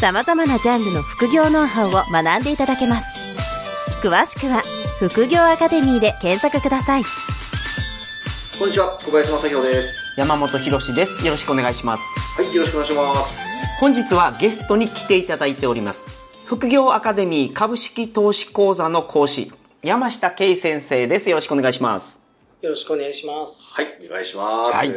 様々なジャンルの副業ノウハウを学んでいただけます。詳しくは副業アカデミーで検索ください。こんにちは、小林正宏です。山本博史です。よろしくお願いします。はい、よろしくお願いします。本日はゲストに来ていただいております。副業アカデミー株式投資講座の講師、山下圭先生です。よろしくお願いします。よろしくお願いします。はい、お願いします。はい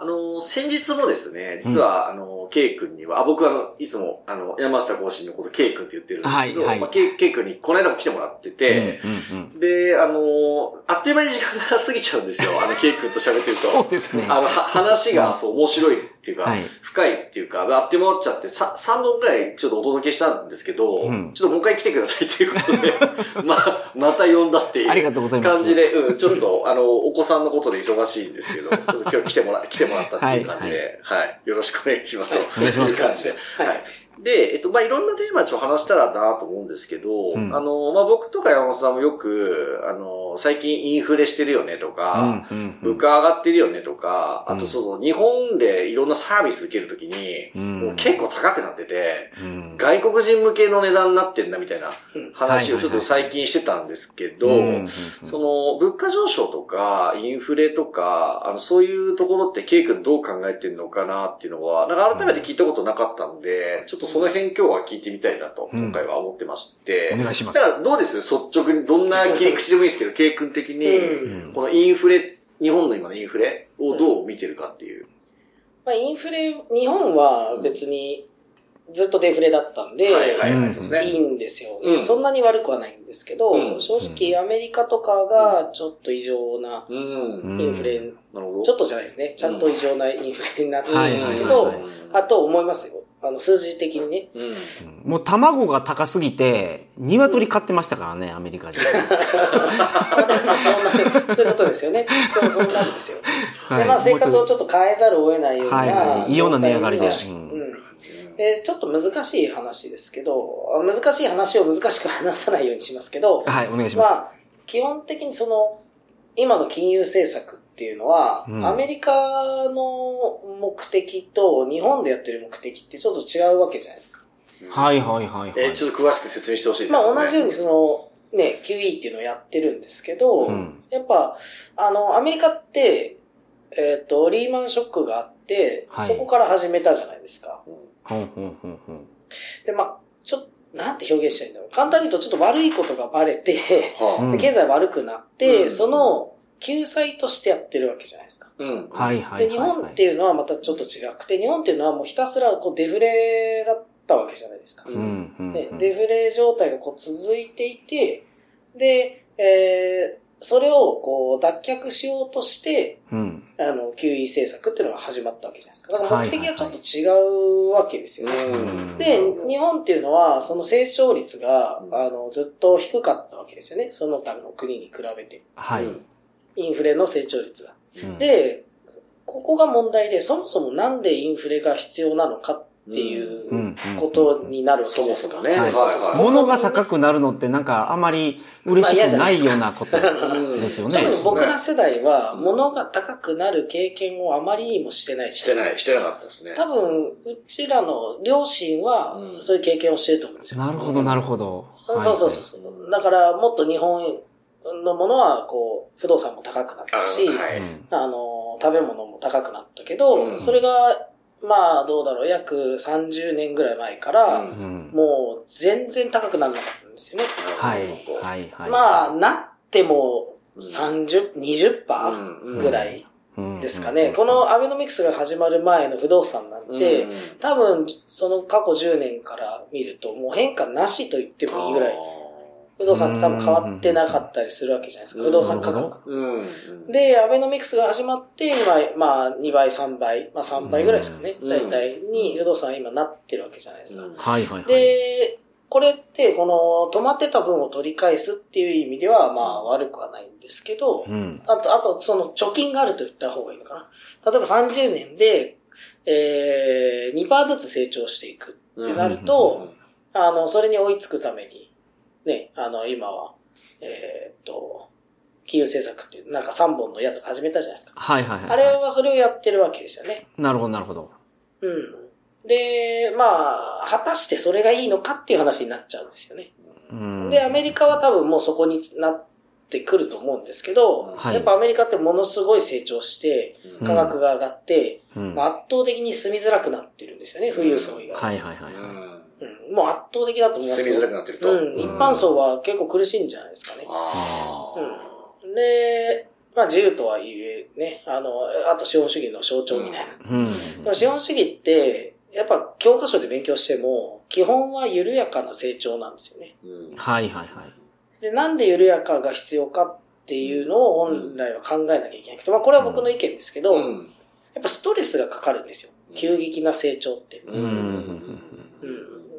あの、先日もですね、実は、あの、ケイ君には、あ、僕はあの、いつも、あの、山下講師のことケイ君って言ってるんですけど、はいはいまあ、君にこの間も来てもらってて、うんうんうんで、あの、あっという間に時間が過ぎちゃうんですよ。あの、ケイ君と喋ってると。そうですね。あの、は話が、そう、面白いっていうか、はい深いっていうか、あってもらっちゃって、さ3本くらいちょっとお届けしたんですけど、うんちょっともう一回来てくださいっていうことで、まあ、また呼んだっていう。ありがとうございます感じで、うん、ちょっと、あの、お子さんのことで忙しいんですけど、ちょっと今日来てもら、来てもらったっていう感じで、はい、よろしくお願いします。お願いしますという感じで。はいはい。で、えっと、まあ、いろんなテーマちょっと話したらなと思うんですけど、うん。あの、まあ、僕とか山本さんもよく、あの、最近インフレしてるよねとか、うんうんうん。物価上がってるよねとか、あうん。とそうそう、日本でいろんなサービス受けるときに、うん。もう結構高くなってて、うん。外国人向けの値段になってんだみたいなうん。話をちょっと最近してたんですけど、その、物価上昇とか、インフレとか、あの、そういうところって、ケイ君どう考えてるのかなっていうのは、なんか改めて聞いたことなかったんで、ちょっとその辺今日は聞いてみたいなと、うん。今回は思ってまして。お願いします。だからどうです？率直に、どんな切り口でもいいですけど、ケイ君的に、うん。このインフレ、日本の今のインフレをどう見てるかっていう。まあ、インフレ、日本は別にずっとデフレだったんで、はいはいんですよ、うんそんなに悪くはないんですけど、うん正直アメリカとかがちょっと異常なインフレ。ちょっとじゃないですね。ちゃんと異常なインフレになってるんですけどあと思いますよ。あの、数字的にね。うん。もう卵が高すぎて、鶏買ってましたからね、アメリカ人。まあそんな、そういうことですよね。そう、そんなんですよ。はいで、まあ生活をちょっと変えざるを得ないような、はいはい異様な値上がりで状態にうんうんで、ちょっと難しい話ですけど、あ難しい話を難しく話さないようにしますけど、はい、お願いします。まあ、基本的にその、今の金融政策っていうのは、うんアメリカの目的と日本でやってる目的ってちょっと違うわけじゃないですか。はいはいはいはい。えーちょっと詳しく説明してほしいですまあね同じようにその、ね、QE っていうのをやってるんですけど、うんやっぱ、あの、アメリカって、えっ、と、リーマンショックがあって、はいそこから始めたじゃないですか。ほんほんほんほん。で、まあちょっと、なんて表現したらいいんだろう。簡単に言うとちょっと悪いことがバレて、はあ経済悪くなって、うんその救済としてやってるわけじゃないですか。うん。はいはいはいはい。で、日本っていうのはまたちょっと違くて、日本っていうのはもうひたすらこうデフレだったわけじゃないですか。ううんうんでうん。デフレ状態がこう続いていて、で、えーそれをこう脱却しようとして、うん。あの、QE 政策っていうのが始まったわけじゃないですか。だから目的がちょっと違うわけですよね。うんで、日本っていうのは、その成長率が、あの、ずっと低かったわけですよね。その他の国に比べて。はい。うんインフレの成長率が。うん、で、ここが問題で、そもそもなんでインフレが必要なのかっていううんことになるわけそですか。もそもね。物が高くなるのってなんかあまり嬉しくないようなことうんですよね。特に僕ら世代は、物が高くなる経験をあまりにもしてないしてない、してなかったですね。多分、うちらの両親はう、んそういう経験をしてると思うんですよ。なるほど、なるほど。そうそうそうそう。だから、もっと日本のものは、こう、不動産も高くなったし、あははいい。あの、食べ物も高くなったけど、うんそれが、まあ、どうだろう、約30年ぐらい前から。もう全然高くならなかったんですよね。はい。はい。はい。まあ、なっても30、20%うんぐらいうんですかね。このアベノミクスが始まる前の不動産なんて、うん多分、その過去10年から見ると、もう変化なしと言ってもいいぐらい、不動産って多分変わってなかったりするわけじゃないですか。うん不動産価格。うん。で、アベノミクスが始まって、今、まあ、2倍、3倍、まあ3倍ぐらいですかね。うん大体に不動産は今なってるわけじゃないですか。うんはいはいはい。で、これって、この止まってた分を取り返すっていう意味では、まあ悪くはないんですけど、うん。あと、あと、その貯金があると言った方がいいのかな。例えば30年で、えー、2%ずつ成長していくってなると、あの、それに追いつくために、ね、あの、今は、えーっと、金融政策っていう、なんか3本の矢とか始めたじゃないですか。はいはいはい。あれはそれをやってるわけですよね。なるほど、なるほど。うん。で、まあ、果たしてそれがいいのかっていう話になっちゃうんですよね。うん。で、アメリカは多分もうそこになってくると思うんですけど、はいやっぱアメリカってものすごい成長して、うん価格が上がって、うん。まあ圧倒的に住みづらくなってるんですよね、富裕層以外は。はいはいはい。うん、もう圧倒的だと思います住みづらくよ。なってると。うん、一般層は結構苦しいんじゃないですかね。あうん。で、まあ自由とはいえね、あの、あと資本主義の象徴みたいな。うん。でも資本主義って、やっぱ教科書で勉強しても、基本は緩やかな成長なんですよね。ーうんはいはいはい。で、なんで緩やかが必要かっていうのを本来は考えなきゃいけなくて、まあこれは僕の意見ですけど、やうんっぱストレスがかかるんですよ。急激な成長って。うん。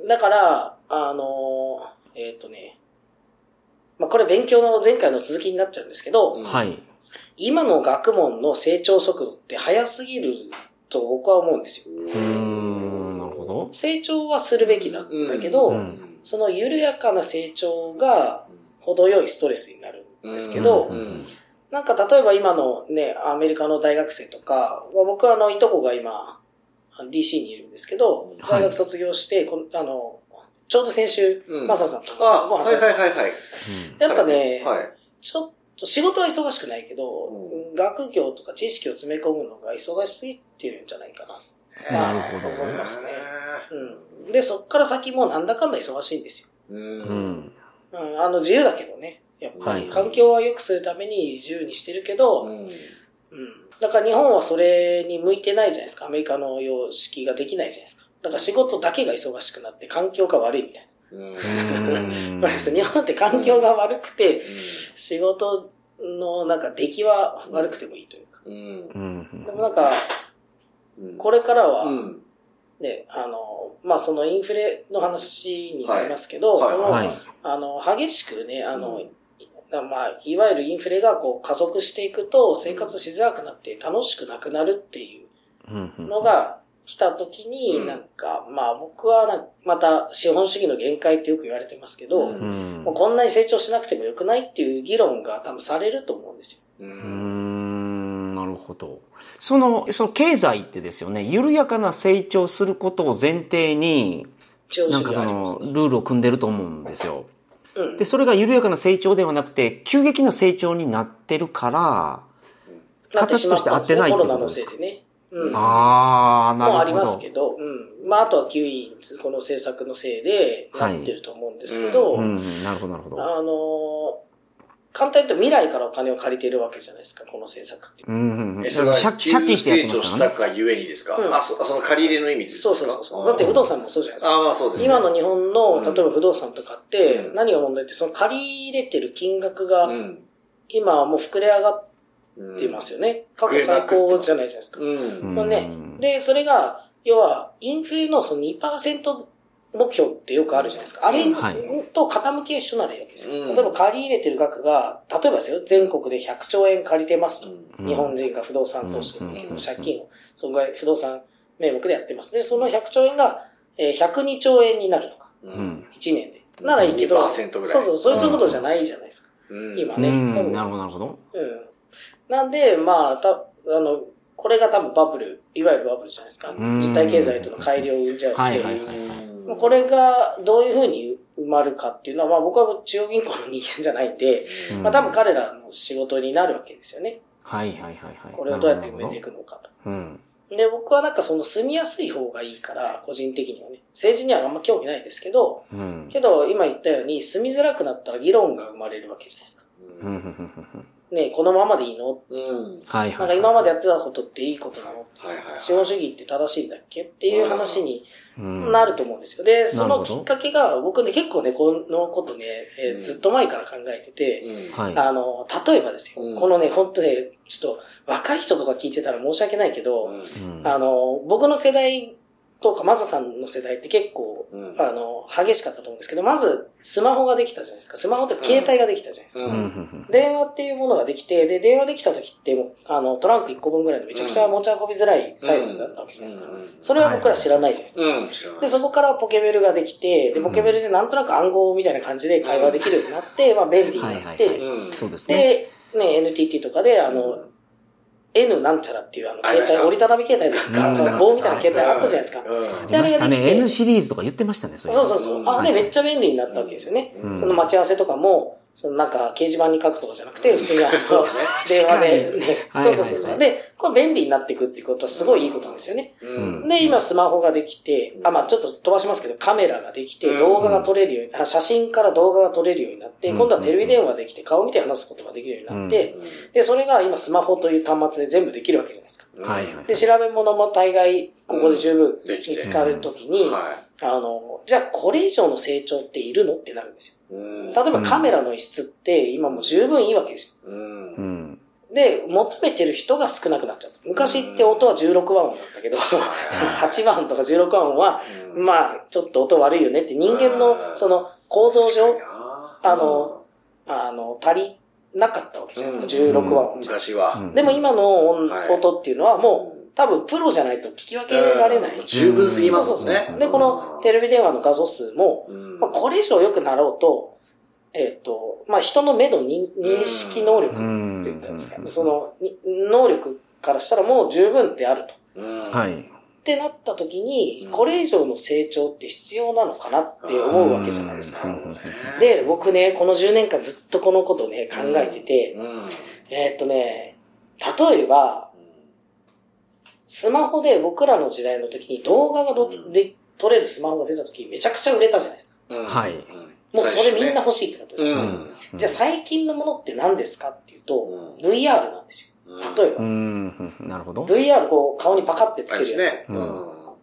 うん。だから、あのーえっ、とね、まあこれ勉強の前回の続きになっちゃうんですけど、うんはい。今の学問の成長速度って速すぎると僕は思うんですよ。うーん。なるほど。成長はするべきなんだけど、うんその緩やかな成長が程よいストレスになるんですけど、うんうんなんか例えば今のね、アメリカの大学生とか、まあ僕はあの、いとこが今、DC にいるんですけど、はい大学卒業して、こんあの、ちょうど先週、うんマサさんとあ、ご飯はいはいはい食べたんですけどはい。やっぱね、はい。ちょっと仕事は忙しくないけど、う学業とか知識を詰め込むのが忙しすぎてるんじゃないかな。なるほど思いますね。うん。で、そっから先もなんだかんだ忙しいんですよ。う。うんん。うん、あの、自由だけどね。やっぱり、はい環境は良くするために自由にしてるけど、うん。うん。だから日本はそれに向いてないじゃないですか。アメリカの様式ができないじゃないですか。だから仕事だけが忙しくなって環境が悪いみたいな。日本って環境が悪くて、仕事のなんか出来は悪くてもいいというか。でもなんか、うん。これからは、うん。ね、あの、まあ、そのインフレの話になりますけど、はいこのはい。あの、激しくね、あの、うんまあ、いわゆるインフレがこう加速していくと生活しづらくなって楽しくなくなるっていうのが来た時に、うんなんか、まあ僕はなまた資本主義の限界ってよく言われてますけど、もうこんなに成長しなくてもよくないっていう議論が多分されると思うんですよ。う。うんんなるほど。その、その経済ってですよね、緩やかな成長することを前提に、なんかその。ルールを組んでると思うんですよ。うんで、それが緩やかな成長ではなくて、急激な成長になってるから、形として合ってないってことですか？うん。ああ、なるほど。もありますけど、うん。まあ、あとはキウイ、この政策のせいでなってると思うんですけど、うん、なるほど、なるほど。あのー簡単に言うと未来からお金を借りてるわけじゃないですか、この政策って。うん、うん、うん。え、それは借借金してやってます成長しからね。たかゆえにですか？うんあ、そその借り入れの意味ですか？そうそうそうそう。だって不動産もそうじゃないですか。ああ、まあそうですね。今の日本の、うん例えば不動産とかってう、ん何が問題って、その借り入れてる金額がう、ん。今はもう膨れ上がっうんてますよね。過去最高じゃないじゃないですか。うん。もうねうんで、それが、要は、インフレのその2%目標ってよくあるじゃないですか。あれはいと傾きが一緒ならいいわけですよ。うん例えば借り入れてる額が、例えばですよ、全国で100兆円借りてますと。うん日本人が不動産投資借金を、そのぐらい不動産名目でやってます。で、その100兆円が、えー102兆円になるのか。う。うんん。1年で。ならいいけど、2%ぐらいそうそう、そういうことじゃないじゃないですか。うん今ね。うん、多分なるほど、なるほど。うん。なんで、まあ、た、あの、これが多分バブル、いわゆるバブルじゃないですか。ん実体経済との乖離を生んじゃうっていう。これがどういうふうに埋まるかっていうのは、まあ僕は中央銀行の人間じゃないんで、うんまあ多分彼らの仕事になるわけですよね。はいはいはいはい。これをどうやって埋めていくのかと。うん。で、僕はなんかその住みやすい方がいいから、個人的にはね。政治にはあんま興味ないですけど、うん。けど今言ったように住みづらくなったら議論が生まれるわけじゃないですか。ねこのままでいいの？うん。はいはい。なんか今までやってたことっていいことなの？はいはいはい。資本主義って正しいんだっけ？っていう話にうんなると思うんですよ。で、そのきっかけが、僕ね、結構ね、このことね、えーうんずっと前から考えてて、うん。はい。あの、例えばですよ、うんこのね、本当ね、ちょっと若い人とか聞いてたら申し訳ないけど、うんうんあの、僕の世代とかマサさんの世代って結構、うん。あの、激しかったと思うんですけど、まず、スマホができたじゃないですか。スマホって携帯ができたじゃないですか。うん。電話っていうものができて、で、電話できた時ってもう、あの、トランク1個分ぐらいのめちゃくちゃ持ち運びづらいサイズだったわけじゃないですか。うん。それは僕ら知らないじゃないですか。で、そこからポケベルができて、で、ポケベルでなんとなく暗号みたいな感じで会話できるようになって、まあ便利になっはいはいて、ですね。で、ね、NTT とかで、あの、N なんちゃらっていう、あの、携帯、折りたたみ携帯とうんか、棒みたいな携帯あったじゃないですか。う。であれができて N シリーズとか言ってましたね、それそうそうそう。あ、で、はいめっちゃ便利になったわけですよね。うんその待ち合わせとかも、そのなんか掲示板に書くとかじゃなくて、普通にあの、電話で、ねはいそうそうそうそう。はいで、これ便利になっていくっていうことはすごいいいことなんですよね。うん。で、今スマホができて、あ、まあちょっと飛ばしますけど、カメラができて、うん。動画が撮れるように、あ写真から動画が撮れるようになって、うん。今度はテレビ電話できて、顔見て話すことができるようになって、で、それが今スマホという端末で全部できるわけじゃないですか。はいはい。で、調べ物も大概、ここで十分見つかるときに、はあの、じゃあこれ以上の成長っているの？ってなるんですよ。例えばカメラの質って今もう十分いいわけです。よ。で、求めてる人が少なくなっちゃった。昔って音は16和音だったけど、8和音とか16和音は、うんまあ、ちょっと音悪いよねって人間のその構造上、あの、あの、足りなかったわけじゃないですか、うん16和音。昔は。うんでも今の音っていうのはもう、多分プロじゃないと聞き分けられない。十分すぎますそうそうもんねそう。。で、このテレビ電話の画素数も、うんまあ、これ以上良くなろうと、えっ、と、まあ、人の目の認認識能力っていうんですか、うんその、に能力からしたらもう十分であると。うんはい。ってなった時にうん、これ以上の成長って必要なのかなって思うわけじゃないですかで、僕ね、この10年間ずっとこのことね、考えてて、うんえっ、とね、例えば、スマホで僕らの時代の時に動画がどうんで撮れるスマホが出た時めちゃくちゃ売れたじゃないですか。うん。はい。もうそれみんな欲しいってなったじゃないですか。うん。じゃあ最近のものって何ですかっていうと、うん。VR なんですよ。例えば、なるほど。VR こう顔にパカってつあけるやつ。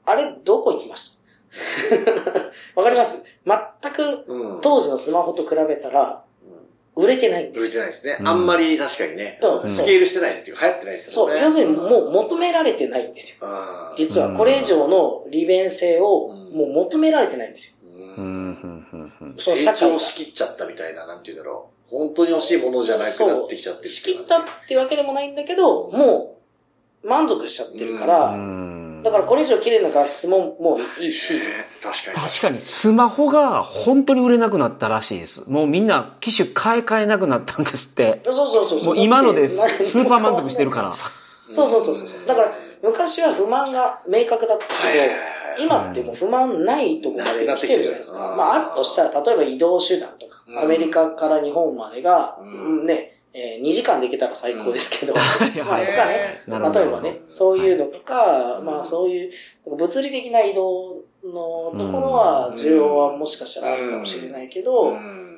あれ、どこ行きました？わかります？全くうん。当時のスマホと比べたら、売れてないんで売れ。てないですね。うんあんまり確かにねう。んスケールしてないっていうか流行ってないですそう、よね。要するにもう求められてないんですよ。うん実はこれ以上の利便性をうんもう求められてないんですよ。うんそう成社会が長しきっちゃったみたいな、なんていうんだろう。本当に欲しいものじゃなくなってきちゃってる仕切ったっていうわけでもないんだけど、もう満足しちゃってるかうら、んだからこれ以上綺麗な画質ももういいし、ね確かに。確かにスマホが本当に売れなくなったらしいです。もうみんな機種買い替えなくなったんですって。そうそうそうそう。もう今のでスだってスーパー満足してるから。そうそうそうそう。だから、昔は不満が明確だったけど、今ってもう不満ないとこまで来てるじゃないですか。うんまあ、あるとしたら、例えば移動手段とか、うんアメリカから日本までが、うんね、えー2時間で行けたら最高ですけど、い まあ、とかね、例えばね、そういうのとか、まあそういう、物理的な移動のところは需要はもしかしたらあるかもしれないけど、うん。うん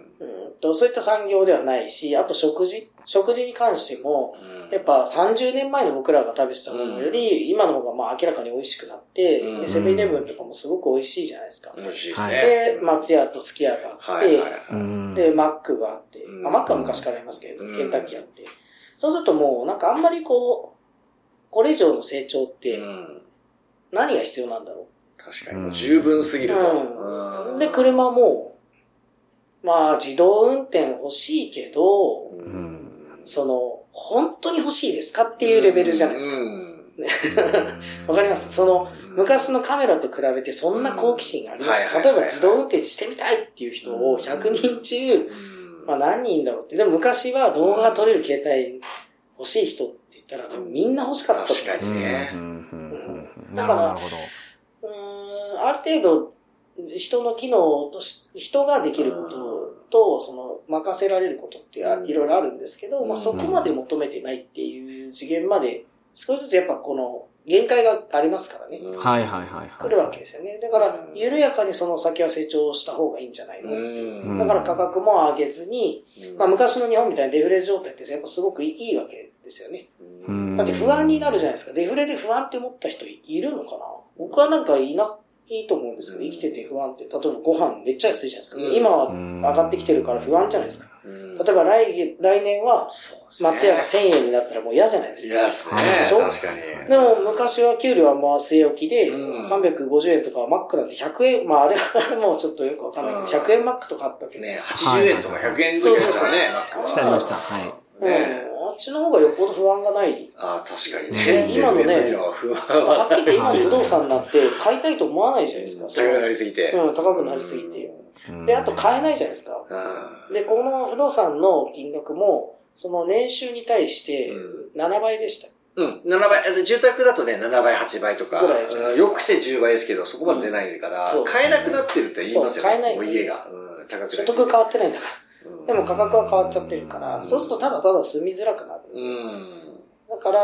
とそういった産業ではないし、あと食事食事に関しても、やっぱ30年前の僕らが食べてたものより、今の方がまあ明らかに美味しくなって、うん。でセブンイレブンとかもすごく美味しいじゃないですか。美味しいですはい。ね。で、松屋とすき家があって、はいはいはい。うん。で、マックがあって、うん。あ、マックは昔からありますけど、うん。ケンタッキーあって。そうするともう、なんかあんまりこう、これ以上の成長ってうん。何が必要なんだろ確かに、もう十分すぎると。う。うん。で、車も、まあ自動運転欲しいけど、ううんんその、本当に欲しいですかっていうレベルじゃないですか。うん。わかります？その、昔のカメラと比べてそんな好奇心があります。例えば自動運転してみたいっていう人を100人中、まあ何人だろうって。でも昔は動画が撮れる携帯欲しい人って言ったら多分みんな欲しかったと思う。確かにね。だから。うーんある程度、人の機能とし、人ができることと、その、任せられることっていろいろあるんですけど、まあうんそこまで求めてないっていう次元まで、少しずつやっぱこの、限界がありますからね。はいはいはいはい。来るわけですよね。だから、緩やかにその先は成長した方がいいんじゃないの、うん。だから価格も上げずに、まあ昔の日本みたいなデフレ状態ってやっぱすごくいいわけですよね。うん。だって不安になるじゃないですか。デフレで不安って思った人いるのかな？僕はなんかいな、いいと思うんですけど、うん生きてて不安って、例えばご飯めっちゃ安いじゃないですか。うん今は上がってきてるから不安じゃないですか。うん例えば来月、来年は松屋が1000円になったらもう嫌じゃないですか。嫌ですね。でしょ？確かに。でも昔は給料はまあ据え置きで、うん350円とかマックなんて100円、まああれは もうちょっとよくわかんないけど、うん100円マックとかあったけど。ね、80円とか100円ぐらいですからね、マックはしてありました。はい。ねっちの方がよっぽど不安がない。ああ、確かにねね。今のね10円の不安ははっきり言って今不動産になって買いたいと思わないじゃないですか。高くなりすぎて。うん、高くなりすぎて。うんで、あと買えないじゃないですか。うんで、この不動産の金額も、その年収に対してうん7倍でした。うん、7倍、え住宅だとね、7倍、8倍とか、ぐらいじゃないですかうんよくて10倍ですけど、そこまで出ないから、買えなくなってるって言いますよね。買えない家が。うん、高くな所得変わってないんだから。うん。でも価格は変わっちゃってるから、そうするとただただ住みづらくなる。うん。だから、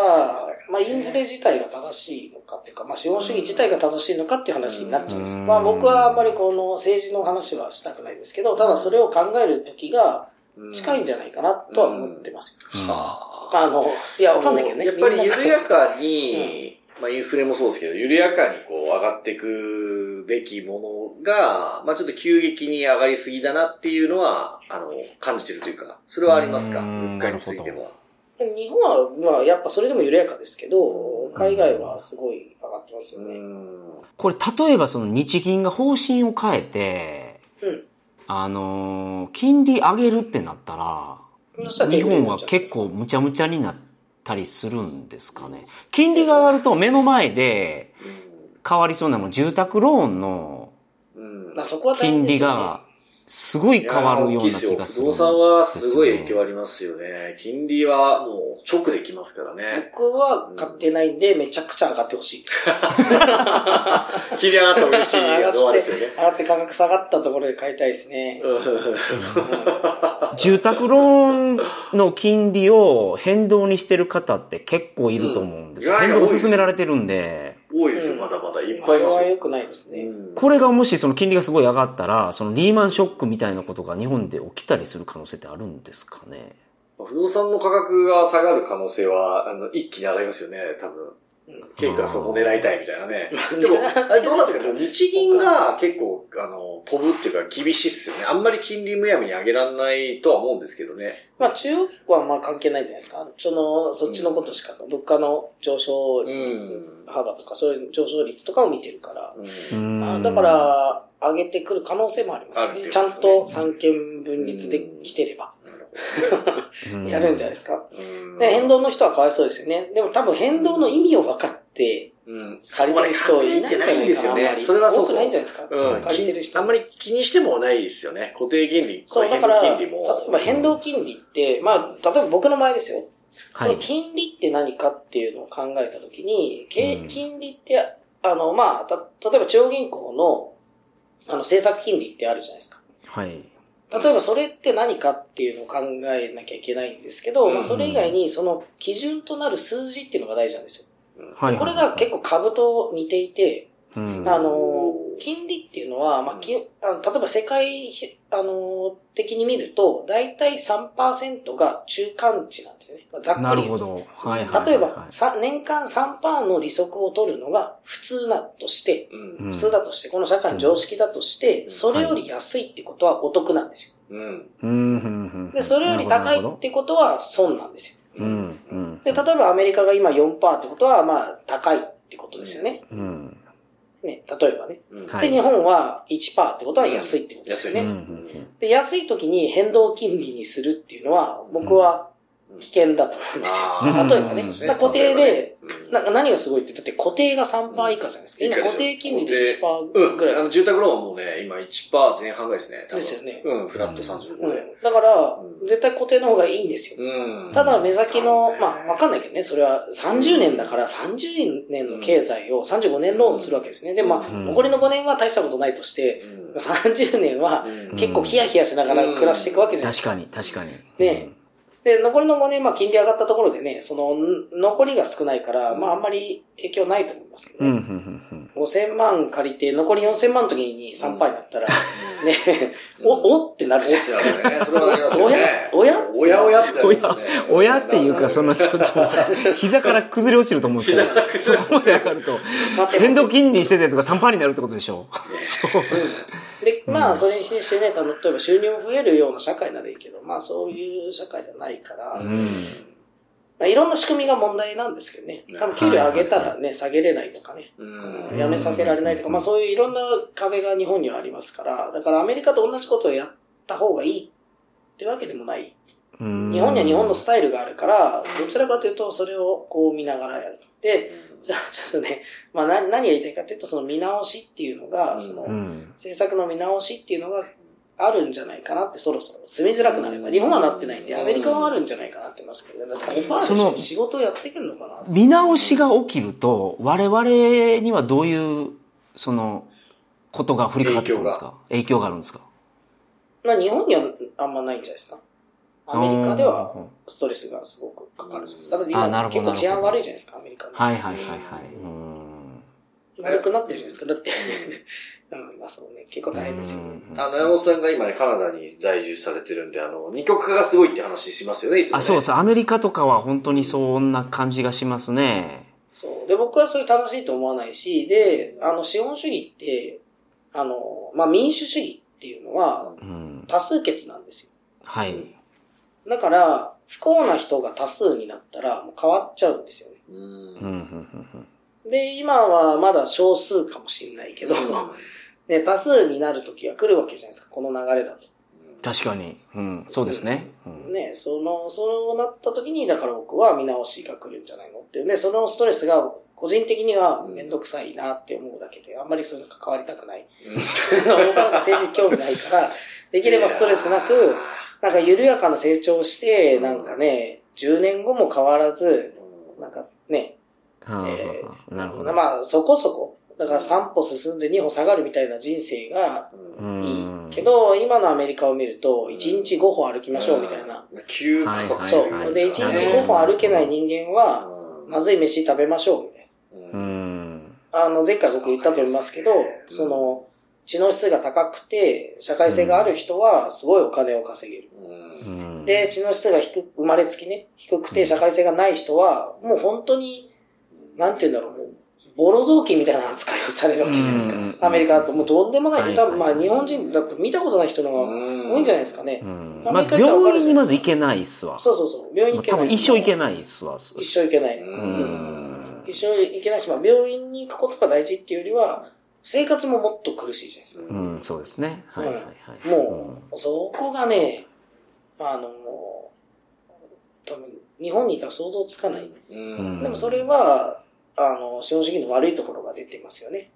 まあインフレ自体が正しいのかっていうか、まあ資本主義自体が正しいのかっていう話になっちゃうんですまあ僕はあんまりこの政治の話はしたくないですけど、ただそれを考える時が近いんじゃないかなとは思ってますはあ。あの、いや、わかんないけどね。やっぱり緩やかに、まあインフレもそうですけど、緩やかにこう上がっていくべきものが、まあちょっと急激に上がりすぎだなっていうのは、あの、感じてるというか、それはありますか？うん物価についても。日本は、まあ、やっぱそれでも緩やかですけど、海外はすごい上がってますよね。これ、例えばその日銀が方針を変えて、うん。あのー金利上げるってなったら、日本は結構むちゃむちゃになったりするんですかね。金利が上がると目の前で変わりそうなの住宅ローンの金利がすごい変わるような気がするんいやー大きいですよです不動産はすごい影響ありりますよね。金利はもう直できますからね。僕は買ってないんで、めちゃくちゃ上がってほしい。金利上がったら嬉しい上が動画って、ですよね。上がって価格下がったところで買いたいですね。住宅ローンの金利を変動にしてる方って結構いると思うんですよ。うん変動を進められてるんで、多いですよ、うんまだまだ。いっまあぱいいますよ。これは良くないですね。うんこれがもしその金利がすごい上がったら、そのリーマンショックみたいなことが日本で起きたりする可能性ってあるんですかね？不動産の価格が下がる可能性は、あの、一気に上がりますよね、多分。ケイ君はそこ狙いたいみたいなね。でも、あれどうなんですか？日銀が結構、あの、飛ぶっていうか厳しいっすよね。あんまり金利むやみに上げらんないとは思うんですけどね。まあ中央銀行はまあ関係ないじゃないですか。その、そっちのことしか、物価の上昇うん。幅とか、そういう上昇率とかを見てるから。うんだか、ら、上げてくる可能性もありますよね。ちゃんこと三権分立できてれば、うんやるんじゃないですか。うんで、変動の人はかわいそうですよね。でも多分変動の意味を分かって、うん。借りてる人いないんじゃないかな。んですよね。それはそうそう。多くないんじゃないですか？うん。借りてる人。あんまり気にしてもないですよね。固定金利、そう、だ変から、例動金利も。えば変動金利って、まあ、例えば僕の場合ですよ。そのはい。金利って何かっていうのを考えたときに、けうん金利って、あの、まあ、た例えば中央銀行の、あの、政策金利ってあるじゃないですか。はい。例えばそれって何かっていうのを考えなきゃいけないんですけど、うんまあそれ以外にその基準となる数字っていうのが大事なんですよ。はい。これが結構株と似ていて、うんあの、金利っていうのは、まあ、きあの例えば世界、あの、的に見ると、だいたい3%が中間値なんですよね。ざっくりなる言うと。ほど。はいはい。例えば、さ年間3%の利息を取るのが普通だとして、うん。普通だとして、この社会の常識だとして、それより安いってことはお得なんですよ。うん。うん、うん、うん。で、それより高いってことは損なんですよ。うん、うん。で、例えばアメリカが今4%ってことは、まあ、高いってことですよね。うん。ね、例えばね。で、日本は1%ってことは安いってことですようん、うね。ん。で、安い時に変動金利にするっていうのは、僕は危険だと思うんですよ。あー例えばね。固定で、うんなんか何がすごいって、だって固定が3%以下じゃないですか。今固定金利で1%うん。ぐらいじゃないあの、住宅ローンもね、今1%前半ぐらいですね。ですよねうん、フラット35うんで。だからう、ん絶対固定の方がいいんですよ。うん。ただ目先のうん、まあわかんないけどね、それは30年だから30年の経済を35年ローンするわけですね。で、まあ、うん残りの5年は大したことないとして、うん30年はうん結構ヒヤヒヤしながら暮らしていくわけじゃないですか。確かに、確かに。ねで、残りの5年、まあ金利上がったところでね、その、ん残りが少ないから、まああんまり影響ないと思いますけどうん、うね。ん、うん。5000万借りて、残り4000万の時に3%になったら、ね、お、おってなるじゃないですか。おってなるね。それはありますよね。おやおやおやってなります親ね、親っていうか、そのちょっと、膝から崩れ落ちると思うんですけど、そこまで上がる。と、変動金利にしてたやつが3%になるってことでしょ。そう。で、まあ、それにしてね、例えば収入も増えるような社会ならいいけど、まあ、そういう社会じゃないから、うん。まあ、いろんな仕組みが問題なんですけどね。多分給料上げたらね、下げれないとかね。うん辞めさせられないとか、まあそういういろんな壁が日本にはありますから、だからアメリカと同じことをやった方がいいってわけでもない。日日本には日本のスタイルがあるから、どちらかというとそれをこう見ながらやる。で、じゃあちょっとね、まあ何何が言いたいかというと、その見直しっていうのが、そのうん。政策の見直しっていうのがあるんじゃないかなってそろそろ住みづらくなれば、日本はなってないんで、アメリカはあるんじゃないかなってますけどね。だって5%で仕事やっていけんのかな見直しが起きると、我々にはどういう、その、ことが降りかかってくるんですか？影響があるんですか？まあ日本にはあんまないんじゃないですか？アメリカではうんストレスがすごくかかるじゃないですか？だってあなるほど今結構治安悪いじゃないですか、アメリカで。はいはいはいはい。うん悪くなってるじゃないですか？だって、うん、まあそうね、結構大変ですよ。あの、山本さんが今ね、カナダに在住されてるんで、あの、二極化がすごいって話しますよね、いつも、ね。あ、そうです。アメリカとかは本当にそんな感じがしますね。そう。で、僕はそれ正しいと思わないし、で、あの、資本主義って、あの、まあ民主主義っていうのはうん。多数決なんですよ。はい。だから、不幸な人が多数になったらもう変わっちゃうんですよね。うん。うんうんうんで、今はまだ少数かもしれないけど、ね、多数になる時が来るわけじゃないですか、この流れだと。確かに。うん。そうですね。うんね、その、そうなった時に、だから僕は見直しが来るんじゃないのっていうね、そのストレスが個人的にはめんどくさいなって思うだけで、あんまりそういうの関わりたくない。僕はなん か政治興味ないから、できればストレスなく、なんか緩やかな成長をして、なんかね、10年後も変わらず、なんかね、はあえなるほど。まあそこそこ、だから3歩進んで2歩下がるみたいな人生がうんいい。けど、今のアメリカを見ると、1日5歩歩きましょうみたいな。急加速はいそ。はいうで、1日5歩歩けない人間は、まずい飯食べましょうみたいうん。な。あの、前回僕言ったと思いますけど、その、知能指数が高くて、社会性がある人は、すごいお金を稼げる。うんで、知能指数が低く、生まれつきね、低くて社会性がない人は、もう本当に、なんて言うんだろう、ボロ雑巾みたいな扱いをされるわけじゃないですうんか。アメリカだと、もうとんでもなはいい。多分まあ日本人だと見たことない人の方が多いんじゃないですかね。まず病院にまず行けないっすわ。そうそうそう。病院行けない。多分一生行けないっすわ。一生行けない。うん。一生行けないし、まあ病院に行くことが大事っていうよりは、生活ももっと苦しいじゃないですか。うん、そうですね。はいはいはい。もう、そこがね、あの、多分、日本にいたら想像つかない。うんでもそれは、あの、資本主義の悪いところが出てますよね。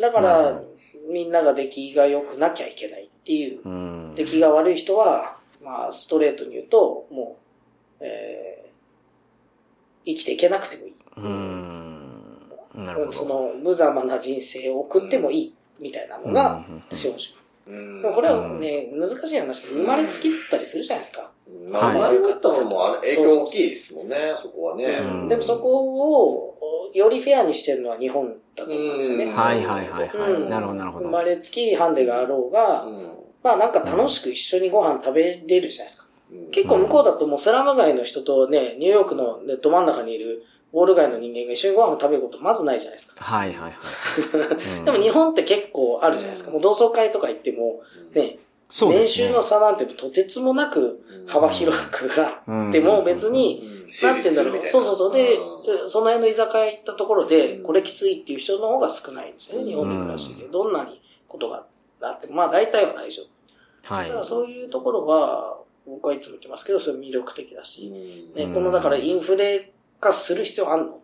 だからみんなが出来が良くなきゃいけないっていう。出来が悪い人は、まあ、ストレートに言うと、もう、えー、生きていけなくてもいい。うん。なるほど。その、無様な人生を送ってもいい、みたいなのが、資本主義。でもこれはね、難しい話で、生まれつきだったりするじゃないですか。まあ、生まれ方方もあれ影響大きいですもんね、そこはね。うんでもそこを、よりフェアにしてるのは日本だと思うんですよね。うんはいはいはいはい。うんなるほどなるほど。生まれつきハンデがあろうが、まあなんか楽しく一緒にご飯食べれるじゃないですか。結構向こうだともうスラム街の人とね、ニューヨークのねど真ん中にいるウォール街の人間が一緒にご飯を食べることまずないじゃないですか。はいはいはい。うんでも日本って結構あるじゃないですか。もう同窓会とか行っても、ね、年そうですね収の差なんてとてつもなく幅広くあっても別に、なんて言うんだろう。そうそうそう。で、その辺の居酒屋行ったところで、これきついっていう人の方が少ないんですよね。日本で暮らしてて。どんなにことがあっても、まあ大体は大丈夫。はいだからそういうところは、僕はいつも言ってますけど、それ魅力的だし、ね、このだからインフレ化する必要あんの？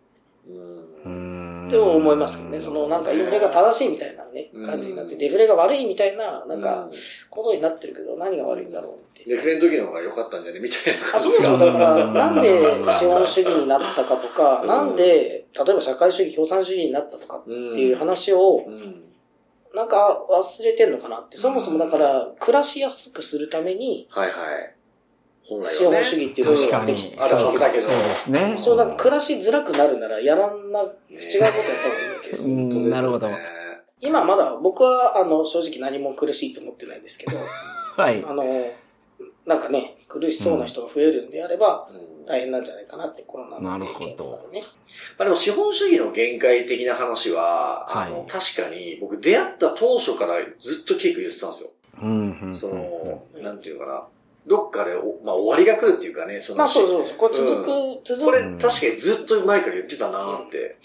うんって思いますけどね。そのなんかインフレが正しいみたいなね、感じになって、デフレが悪いみたいな、なんか、ことになってるけど、何が悪いんだろうって。デフレの時の方が良かったんじゃね？みたいなあ、感じそうそう。が。だから、なんで資本主義になったかとか、なんで、例えば社会主義、共産主義になったとかっていう話を、なんか忘れてんのかなって。そもそもだから、暮らしやすくするために、はいはい。本来はね資本主義っていうの。ができあるはずだけどそうですね。そうだ、暮らしづらくなるなら、やらんな、違うことやった方がいいわけですよ。うんなるほど。今まだ、僕は、あの、正直何も苦しいと思ってないんですけど、はい。あの、なんかね、苦しそうな人が増えるんであれば、大変なんじゃないかなって、コロナの影響とかでね。まあでも資本主義の限界的な話は、あのはい確かに僕出会った当初からずっと結構言ってたんですよ。うんうんその、なんていうかな。どっかでお、まあ、終わりが来るっていうかね、その、まあそうそうそう。これ続く、続く。これ確かにずっと前から言ってたなって。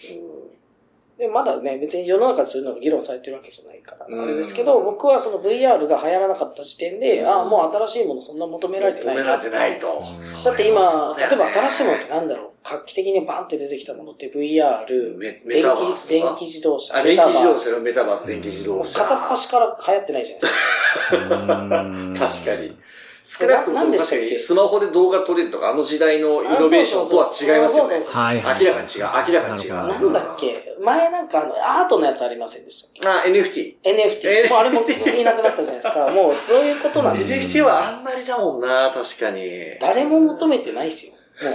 でまだね、別に世の中でそういうのが議論されてるわけじゃないから、うんあれですけど、僕はその VR が流行らなかった時点で、うんああ、もう新しいものそんな求められてないな求められてないと。だって今、例えば新しいもののってなんだろう画期的にバンって出てきたものって VR、メメ電タバース電気自動車、あ、電気自動メ車、メタバース、電気自動車。片っ端から流行ってないじゃないですか。確かに。少なくともそのななんでしたっけ？確かにスマホで動画撮れるとか、あの時代のイノベーションとは違いますよね。はいはい。明らかに違う。明らかに違う。なんだっけ？前なんかあの、アートのやつありませんでしたっけ？あ、NFT。NFT。もうあれもいなくなったじゃないですか。もうそういうことなんですよ。NFT はあんまりだもんな、確かに。誰も求めてないですよ。も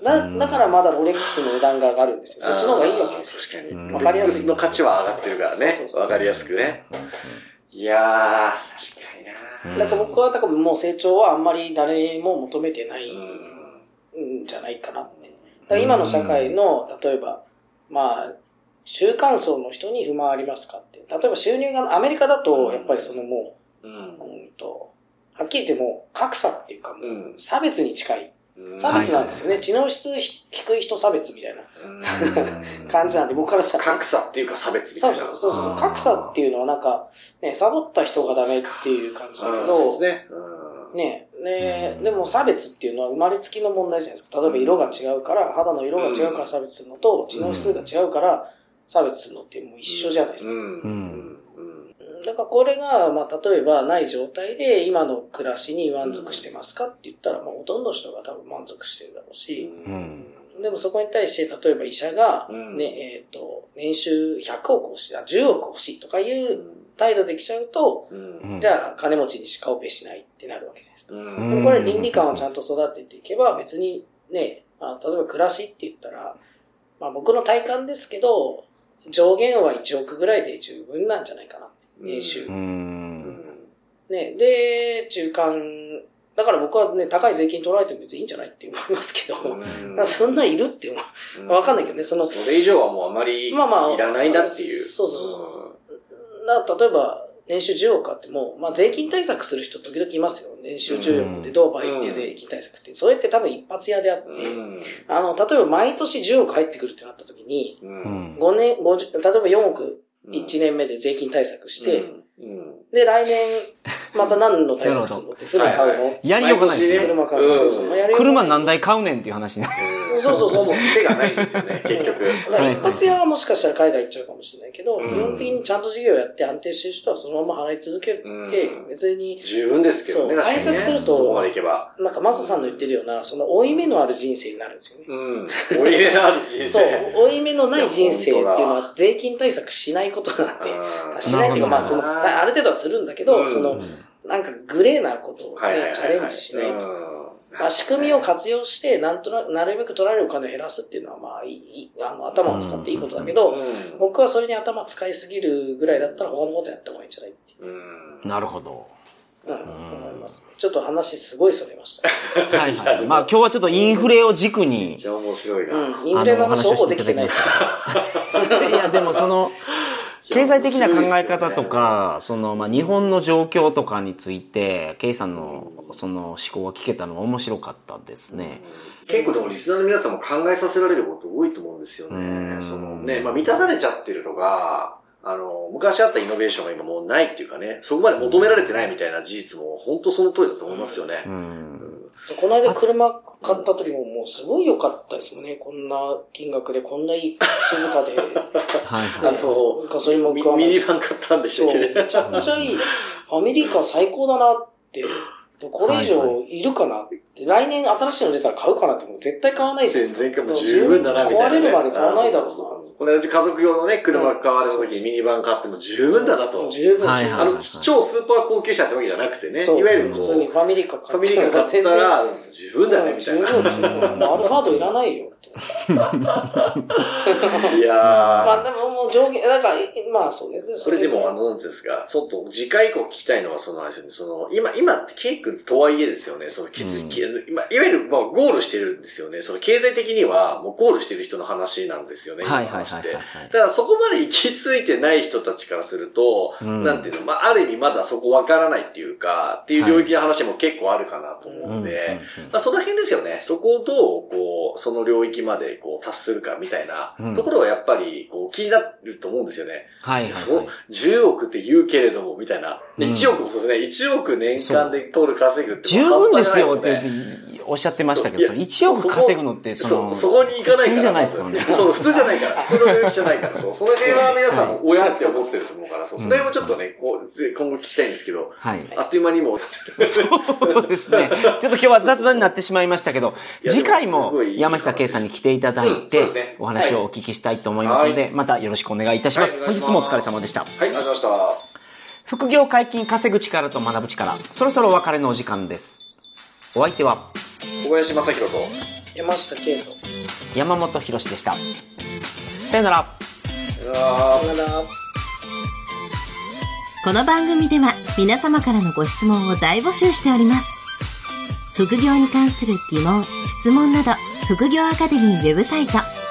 う。だ、だからまだロレックスの値段が上がるんですよ。そっちの方がいいわけですよ。よ。確かに。わかりやすいの価値は上がってるからねそうそう。そうわかりやすくね。いやー、確かにな。だから僕は、だからもう成長はあんまり誰も求めてないうんんじゃないかなって。だから今の社会の、例えば、まあ、中間層の人に不満ありますかって。例えば収入が、アメリカだと、やっぱりそのもうんう、うんと、はっきり言ってもう格差っていうか、差別に近い。うん差別なんですよね。知能指数低い人差別みたいな感じなんで、僕からしたらね。格差っていうか差別みたいな。そうそうそう。格差っていうのはなんか、ね、サボった人がダメっていう感じだけうんど、そうですね。うんねねでも差別っていうのは生まれつきの問題じゃないですか。例えば色が違うから、肌の色が違うから差別するのと、知能指数が違うから差別するのってもう一緒じゃないですか。うん。うん。だからこれが、まあ例えばない状態で今の暮らしに満足してますかって言ったら、まあほとんどの人が多分満足してるだろうし、うん。でもそこに対して、例えば医者が、うんね、えっ、と、年収100億欲しい、あ10億欲しいとかいう態度できちゃうと、うん。じゃあ金持ちにしかオペしないってなるわけですか。うんでもこれ倫理観をちゃんと育てていけば別にね、まあ、例えば暮らしって言ったら、まあ僕の体感ですけど、上限は1億ぐらいで十分なんじゃないかな。年収。うん。ね、で、中間、だから僕はね、高い税金取られても別にいいんじゃないって思いますけど、だからそんないるって思う。わかんないけどね、その、それ以上はもうあまりいまあまあらないなっていう。そうそうそうな例えば、年収10億あっても、まあ税金対策する人時々いますよ。年収10億でドーバー行って税金対策って。それって多分一発屋であって、うん。あの、例えば毎年10億入ってくるってなった時に、う。うんん。5年、50、例えば4億1年目で税金対策して、うん。で、来年、また何の対策するの？って船買うの、はいやりようがないですね。車買う車何台買うねんっていう話になる。そうそうそう。手がないんですよね、結局。一発屋はもしかしたら海外行っちゃうかもしれないけど、うん基本的にちゃんと事業やって安定してる人はそのまま払い続けるって、うん別に、十分ですけどね。対策すると。なんかマサさんの言ってるような、その負い目のある人生になるんですよね。うん。折り目のある人生。そう、負い目のない人生っていうのは税金対策しないことなんで、うんしないっていうかまあその、ある程度はするんだけど、うんその、なんかグレーなことをね、チャレンジしないと。うんまあ、仕組みを活用して、なんとなく、なるべく取られるお金を減らすっていうのは、まあ、いいあの、頭を使っていいことだけど、うん僕はそれに頭使いすぎるぐらいだったら他のことやった方がいいんじゃないってなるほど。うん、思いますね。ちょっと話すごいそれました。はいはい。まあ今日はちょっとインフレを軸にめっ、ちゃ面白いな。うん。インフレの話ほぼできてないです。いや、でもその、経済的な考え方とか、その、まあ、日本の状況とかについて、ケイさんの、その思考が聞けたのは面白かったですね。結構でもリスナーの皆さんも考えさせられること多いと思うんですようね。んそのね、まあ満たされちゃってるとか、あの、昔あったイノベーションが今もうないっていうかね、そこまで求められてないみたいな事実も本当その通りだと思いますよねう。ん。この間車買った時ももうすごい良かったですもんね。こんな金額でこんないい静かで。はいあはい。の、ガソリンもミ食わないミニバン買ったんでしそう、たっけめちゃくちゃいい。ファミリーカー最高だなって。でこれ以上いるかなって。来年新しいの出たら買うかなって。絶対買わないじゃないですか。全然もう十分だな、みたいな、壊れるまで買わないだろうそうそうそうこの間家族用のね、車買われた時にミニバン買っても十分だなな。と。十分。はいはいあの、超スーパー高級車ってわけじゃなくてね、いわゆるこう、普通にファミリーカーファミリーカー買ったら、十分だね、みたいな。十分もうアルファードいらないよって。いやまあー。でもの上限、なんか、まあそうね。それでも、あの、なんですか、ちょっと次回以降聞きたいのは、その、あれですよね、その、今、今ってケイ君とはいえですよね、その、きつ、うんき今、いわゆる、まあ、ゴールしてるんですよね。その、経済的には、もうゴールしてる人の話なんですよね、はいはい今の話ってはいはい。はい。ただそこまで行き着いてない人たちからすると、うんなんていうの、まあ、ある意味まだそこわからないっていうか、っていう領域の話も結構あるかなと思うんで、まあ、その辺ですよね。そこをどう、こう、その領域まで、こう、達するかみたいなうんところはやっぱり、こう、気になると思うんですよね。はいはいそう。、10億って言うけれども、みたいな。うん1億もそうですね。1億年間で通る稼ぐって十分ですよっておっしゃってましたけど、1億稼ぐのって、その、そ、そこに行かないから。普通じゃないですからね。そう、普通じゃないから。普通の領域じゃないから。そう、その辺は皆さんも親って思ってると思うから、そう、その辺をちょっとね、こう、今後聞きたいんですけど、はい。あっという間にも、そうですね。ちょっと今日は雑談になってしまいましたけど、次回も山下圭さんに来ていただいて、お話をお聞きしたいと思いますので、またよろしくお願いいたします。はいます本日もお疲れ様でした。はい、ありがとうございました。副業解禁稼ぐ力と学ぶ力、そろそろお別れのお時間です。お相手は？小林正宏と、山下健の。山本博史でした。さよなら。さよなら。この番組では皆様からのご質問を大募集しております。副業に関する疑問、質問など、副業アカデミーウェブサイト、